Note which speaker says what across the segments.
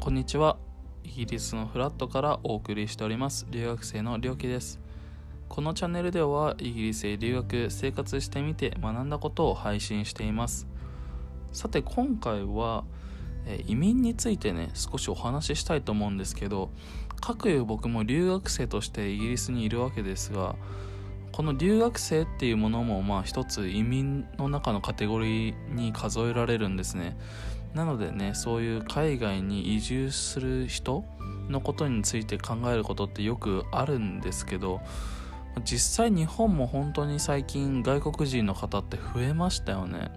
Speaker 1: こんにちは。イギリスのフラットからお送りしております。留学生のりょうきです。このチャンネルではイギリスへ留学生活してみて学んだことを配信しています。さて今回は移民についてね少しお話ししたいと思うんですけど各いう僕も留学生としてイギリスにいるわけですがこの留学生っていうものもまあ一つ移民の中のカテゴリーに数えられるんですね。なのでねそういう海外に移住する人のことについて考えることってよくあるんですけど実際日本も本当に最近外国人の方って増えましたよね。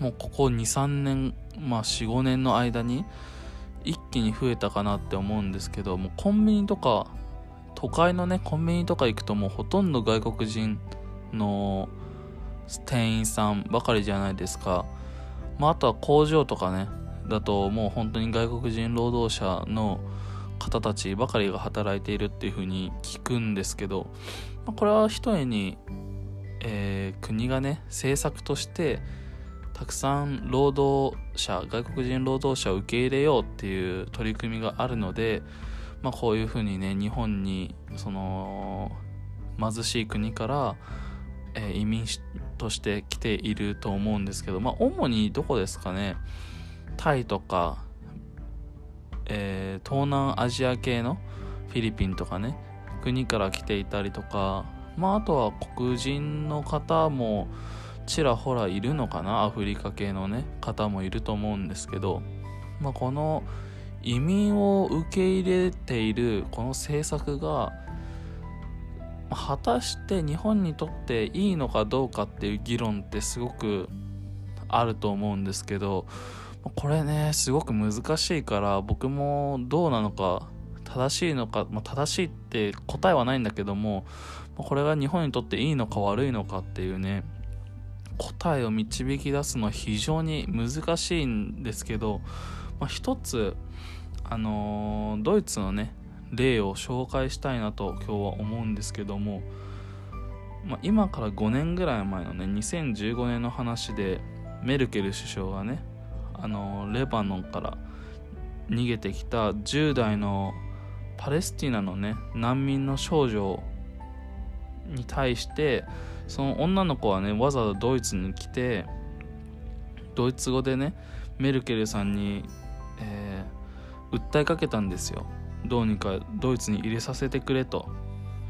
Speaker 1: もうここ23年まあ45年の間に一気に増えたかなって思うんですけどもうコンビニとか都会のねコンビニとか行くともうほとんど外国人の店員さんばかりじゃないですか。まあ、あとは工場とかねだともう本当に外国人労働者の方たちばかりが働いているっていう風に聞くんですけど、まあ、これはひとえに、えー、国がね政策としてたくさん労働者外国人労働者を受け入れようっていう取り組みがあるので、まあ、こういう風にね日本にその貧しい国からえ移民として来ていると思うんですけど、まあ、主にどこですかね？タイとか、えー、東南アジア系のフィリピンとかね国から来ていたりとか、まあ、あとは黒人の方もちらほらいるのかな？アフリカ系のね方もいると思うんですけど、まあ、この移民を受け入れているこの政策が果たして日本にとっていいのかどうかっていう議論ってすごくあると思うんですけどこれねすごく難しいから僕もどうなのか正しいのか、まあ、正しいって答えはないんだけどもこれが日本にとっていいのか悪いのかっていうね答えを導き出すのは非常に難しいんですけど、まあ、一つあのー、ドイツのね例を紹介したいなと今日は思うんですけども、まあ、今から5年ぐらい前のね2015年の話でメルケル首相がねあのレバノンから逃げてきた10代のパレスティナのね難民の少女に対してその女の子はねわざわざドイツに来てドイツ語でねメルケルさんに、えー、訴えかけたんですよ。どうにかドイツに入れさせてくれと。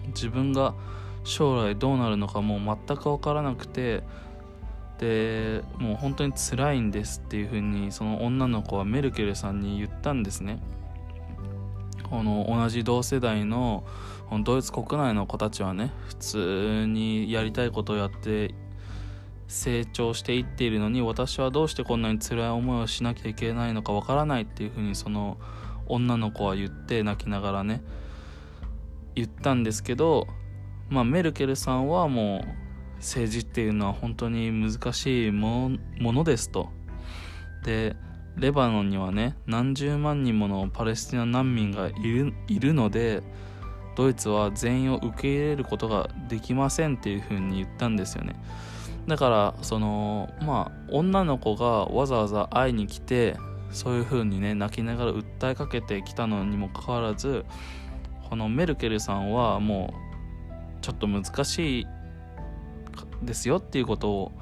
Speaker 1: 自分が将来どうなるのかもう全く分からなくて。でもう本当に辛いんですっていうふうにその女の子はメルケルさんに言ったんですね。この同じ同世代のドイツ国内の子たちはね普通にやりたいことをやって成長していっているのに私はどうしてこんなに辛い思いをしなきゃいけないのかわからないっていうふうにその女の子は言って泣きながらね言ったんですけど、まあ、メルケルさんはもう政治っていうのは本当に難しいものですと。でレバノンにはね何十万人ものパレスチナ難民がいるいるのでドイツは全員を受け入れることができませんっていうふうに言ったんですよねだからそのまあ女の子がわざわざ会いに来てそういう風にね泣きながら訴えかけてきたのにもかかわらずこのメルケルさんはもうちょっと難しいですよっていうことを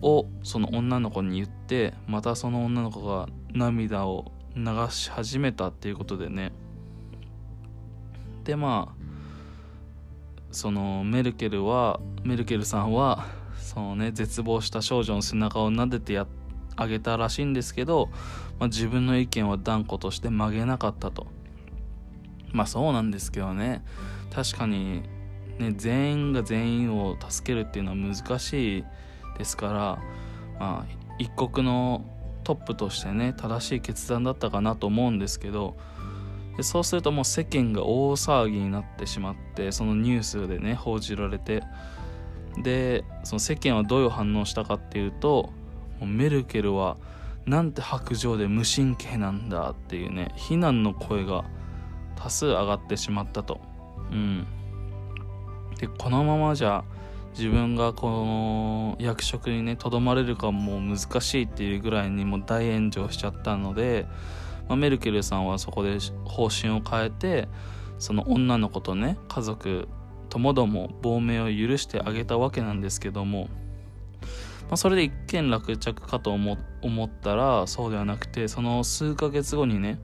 Speaker 1: をその女の子に言ってまたその女の子が涙を流し始めたっていうことでね。でまあそのメルケルはメルケルさんはそのね絶望した少女の背中を撫でてあげたらしいんですけど、まあ、自分の意見は断固として曲げなかったと。まあそうなんですけどね。確かにね全員が全員を助けるっていうのは難しいですからまあ一国のトップとしてね正しい決断だったかなと思うんですけどでそうするともう世間が大騒ぎになってしまってそのニュースでね報じられてでその世間はどういう反応したかっていうとメルケルはなんて白状で無神経なんだっていうね非難の声が多数上がってしまったと。うん、でこのままじゃ自分がこの役職にねとどまれるかも難しいっていうぐらいにも大炎上しちゃったので、まあ、メルケルさんはそこで方針を変えてその女の子とね家族ともども亡命を許してあげたわけなんですけども、まあ、それで一件落着かと思ったらそうではなくてその数ヶ月後にね、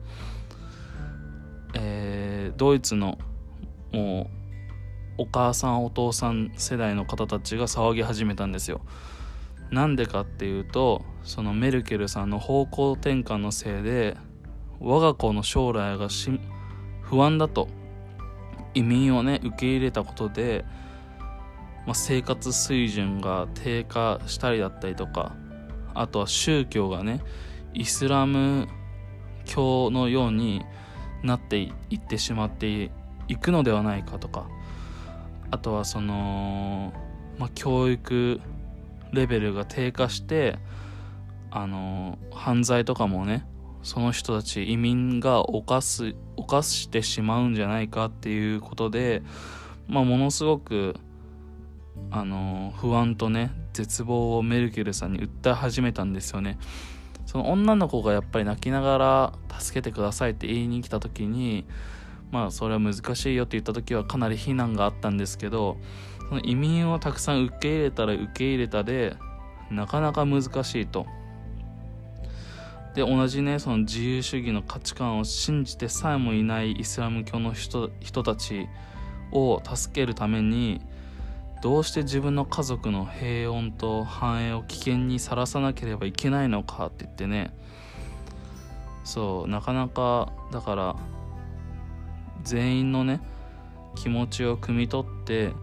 Speaker 1: えー、ドイツのもうお母さんお父さん世代の方たちが騒ぎ始めたんですよ。なんでかっていうとそのメルケルさんの方向転換のせいで我が子の将来が不安だと。移民をね受け入れたことで、まあ、生活水準が低下したりだったりとかあとは宗教がねイスラム教のようになっていってしまっていくのではないかとかあとはその、まあ、教育レベルが低下してあの犯罪とかもねその人たち移民が犯す犯してしまうんじゃないかっていうことで、まあ、ものすごくあの不安とね絶望をメルケルさんに訴え始めたんですよね。その女の子がやっぱり泣きながら助けてくださいって言いに来た時にまあそれは難しいよって言った時はかなり非難があったんですけどその移民をたくさん受け入れたら受け入れたでなかなか難しいと。で同じねその自由主義の価値観を信じてさえもいないイスラム教の人人たちを助けるためにどうして自分の家族の平穏と繁栄を危険にさらさなければいけないのかって言ってね。そうなかなかだから全員のね気持ちを汲み取って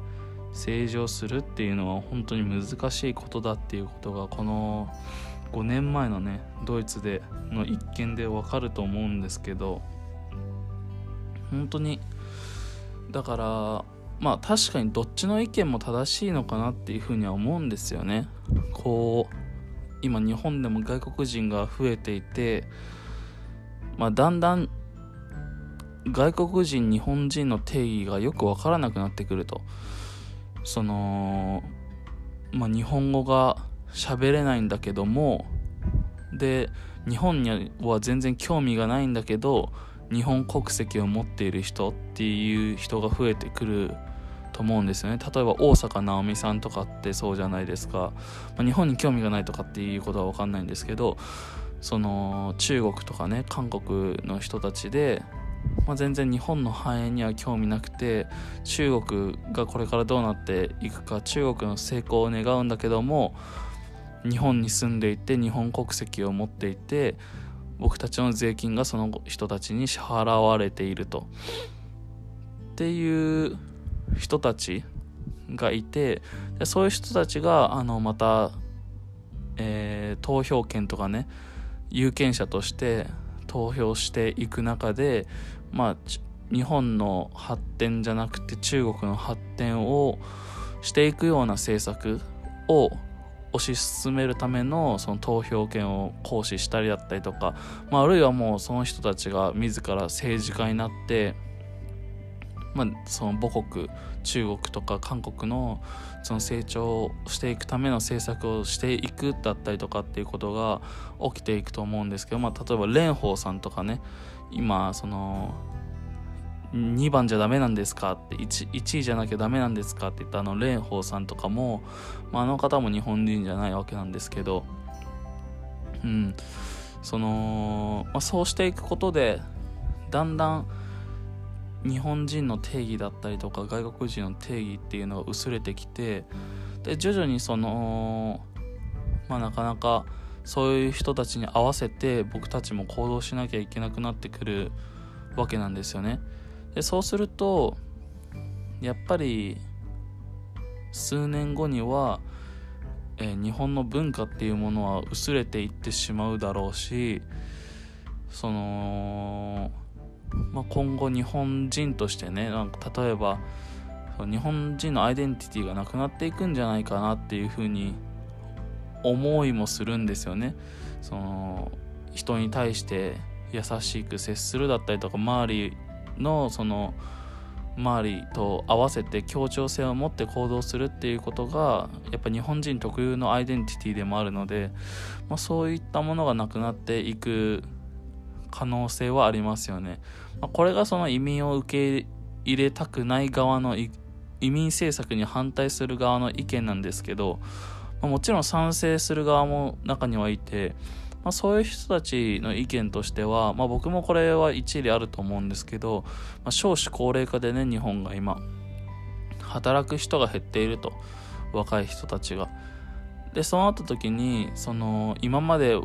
Speaker 1: 正常するっていうのは本当に難しいことだっていうことがこの5年前のねドイツでの一件でわかると思うんですけど本当にだからまあ確かにどっちの意見も正しいのかなっていうふうには思うんですよね。こう今日本でも外国人が増えていてまあだんだん外国人日本人の定義がよくわからなくなってくると。そのまあ日本語が喋れないんだけどもで日本には全然興味がないんだけど日本国籍を持っている人っていう人が増えてくると思うんですよね。例えば大坂なおみさんとかってそうじゃないですか、まあ、日本に興味がないとかっていうことは分かんないんですけどその中国とかね韓国の人たちで、まあ、全然日本の繁栄には興味なくて中国がこれからどうなっていくか中国の成功を願うんだけども日本に住んでいて日本国籍を持っていて僕たちの税金がその人たちに支払われていると。っていう人たちがいてでそういう人たちがあのまた、えー、投票権とかね有権者として投票していく中でまあ日本の発展じゃなくて中国の発展をしていくような政策を推し進めるためのその投票権を行使したりだったりとか、まあ、あるいはもうその人たちが自ら政治家になって、まあ、その母国中国とか韓国のその成長していくための政策をしていくだったりとかっていうことが起きていくと思うんですけど、まあ、例えば蓮舫さんとかね今その2番じゃダメなんですか？って 1, 1位じゃなきゃダメなんですか？って言ったあの蓮舫さんとかも、まあ、あの方も日本人じゃないわけなんですけどうん。その、まあ、そうしていくことでだんだん日本人の定義だったりとか外国人の定義っていうのが薄れてきてで徐々にそのまあなかなかそういう人たちに合わせて僕たちも行動しなきゃいけなくなってくるわけなんですよね。でそうするとやっぱり数年後には、えー、日本の文化っていうものは薄れていってしまうだろうしその、まあ、今後日本人としてねなんか例えば日本人のアイデンティティがなくなっていくんじゃないかなっていうふうに思いもするんですよね。その人に対して優しく接するだったりとか周りのその周りと合わせて協調性を持って行動するっていうことがやっぱ日本人特有のアイデンティティでもあるので、まあ、そういったものがなくなっていく可能性はありますよね。まあ、これがその移民を受け入れたくない側の移民政策に反対する側の意見なんですけど、まあ、もちろん賛成する側も中にはいて、まあ、そういう人たちの意見としては、まあ、僕もこれは一理あると思うんですけど、まあ、少子高齢化でね日本が今働く人が減っていると若い人たちがでそうなった時にその今まで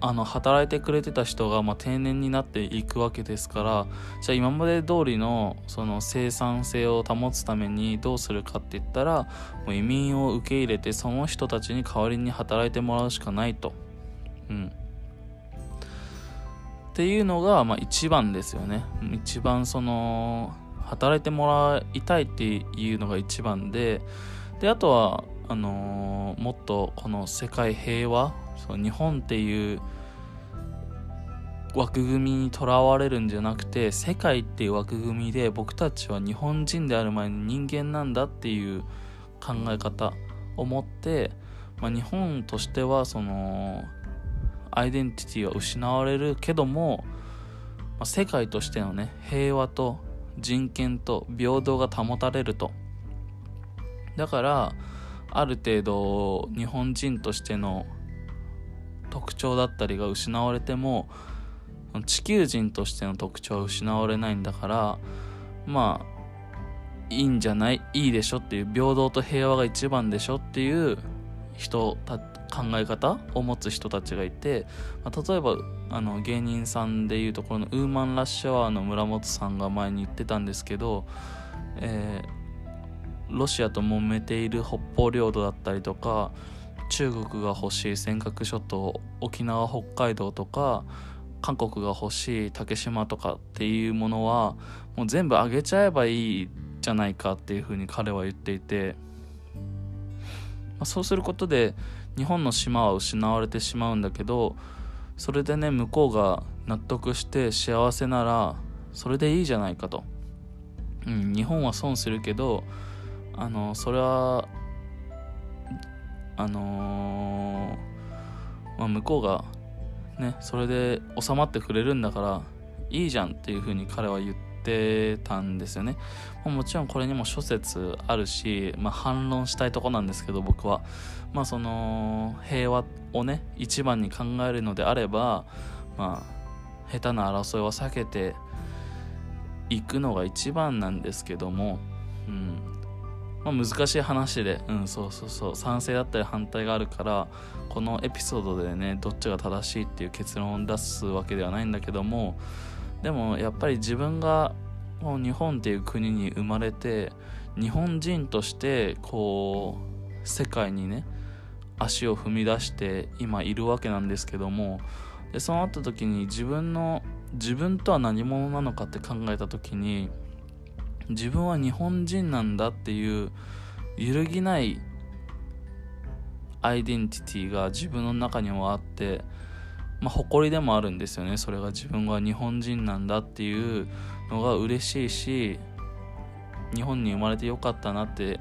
Speaker 1: あの働いてくれてた人が、まあ、定年になっていくわけですからじゃあ今まで通りのその生産性を保つためにどうするかって言ったらもう移民を受け入れてその人たちに代わりに働いてもらうしかないと。うん、っていうのが、まあ、一番ですよね。一番その働いてもらいたいっていうのが一番でであとはあのー、もっとこの世界平和そう日本っていう枠組みにとらわれるんじゃなくて世界っていう枠組みで僕たちは日本人である前に人間なんだっていう考え方を持って、まあ、日本としてはそのアイデンティティは失われるけども、まあ、世界としてのね平和と人権と平等が保たれると。だからある程度日本人としての特徴だったりが失われても地球人としての特徴は失われないんだからまあいいんじゃない？いいでしょっていう平等と平和が一番でしょっていう人た考え方を持つ人たちがいて、まあ、例えばあの芸人さんでいうところのウーマンラッシュアワーの村本さんが前に言ってたんですけど、えーロシアと揉めている北方領土だったりとか中国が欲しい尖閣諸島沖縄北海道とか韓国が欲しい竹島とかっていうものはもう全部あげちゃえばいいじゃないかっていうふうに彼は言っていて、まあ、そうすることで日本の島は失われてしまうんだけどそれでね向こうが納得して幸せならそれでいいじゃないかと、うん、日本は損するけどあのそれはあのー、まあ、向こうがねそれで収まってくれるんだからいいじゃんっていうふうに彼は言っててたんですよね。もちろんこれにも諸説あるし、まあ、反論したいとこなんですけど僕は。まあその平和をね一番に考えるのであればまあ下手な争いは避けていくのが一番なんですけども、うん、まあ、難しい話で、うん、そうそうそう、賛成だったり反対があるから、このエピソードでね、どっちが正しいっていう結論を出すわけではないんだけども、でもやっぱり自分がもう日本っていう国に生まれて、日本人としてこう、世界にね、足を踏み出して今いるわけなんですけども、でそうなった時に自分の自分とは何者なのかって考えた時に自分は日本人なんだっていう揺るぎないアイデンティティが自分の中にはあって、まあ、誇りでもあるんですよね。それが自分が日本人なんだっていうのが嬉しいし日本に生まれてよかったなって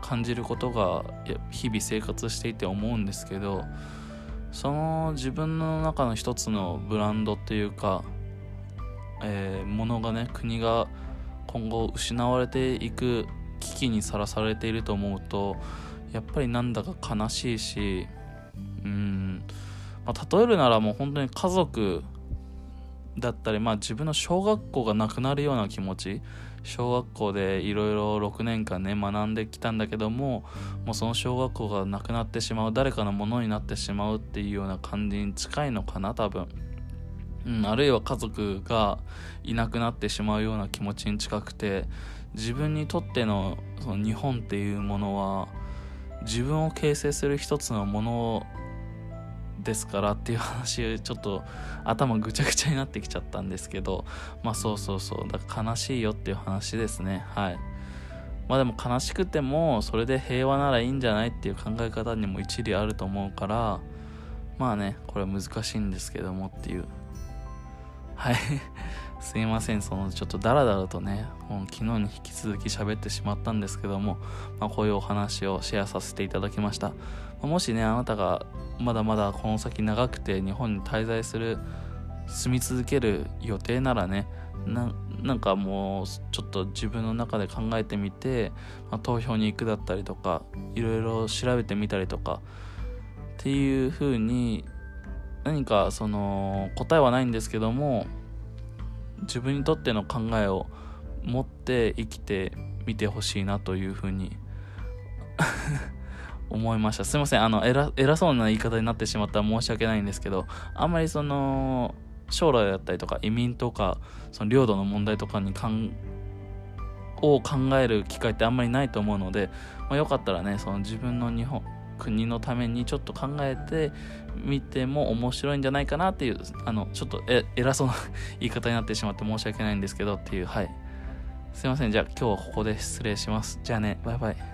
Speaker 1: 感じることが日々生活していて思うんですけどその自分の中の一つのブランドっていうか、えー、ものがね国が今後失われていく危機にさらされていると思うとやっぱりなんだか悲しいし、まあ、例えるならもう本当に家族だったり、まあ、自分の小学校がなくなるような気持ち小学校でいろいろ6年間ね学んできたんだけどももうその小学校がなくなってしまう誰かのものになってしまうっていうような感じに近いのかな多分。うん、あるいは家族がいなくなってしまうような気持ちに近くて自分にとってのその日本っていうものは自分を形成する一つのものですからっていう話ちょっと頭ぐちゃぐちゃになってきちゃったんですけどまあそうそうそうだから悲しいよっていう話ですね。はい。まあでも悲しくてもそれで平和ならいいんじゃないっていう考え方にも一理あると思うからまあねこれ難しいんですけどもっていう。はい。すいませんそのちょっとダラダラとねもう昨日に引き続き喋ってしまったんですけども、まあ、こういうお話をシェアさせていただきました、もしねあなたがまだまだこの先長くて日本に滞在する住み続ける予定ならねなんかもうちょっと自分の中で考えてみて、まあ、投票に行くだったりとかいろいろ調べてみたりとかっていう風に何かその答えはないんですけども自分にとっての考えを持って生きてみてほしいなというふうに思いました。すいません。あの偉偉そうな言い方になってしまったら申し訳ないんですけどあんまりその将来だったりとか移民とかその領土の問題とかにかんを考える機会ってあんまりないと思うので、まあ、よかったらねその自分の日本国のためにちょっと考えてみても面白いんじゃないかなっていうあのちょっとえ偉そうな言い方になってしまって申し訳ないんですけどっていうはい。すいません。じゃあ今日はここで失礼します。じゃあね。バイバイ。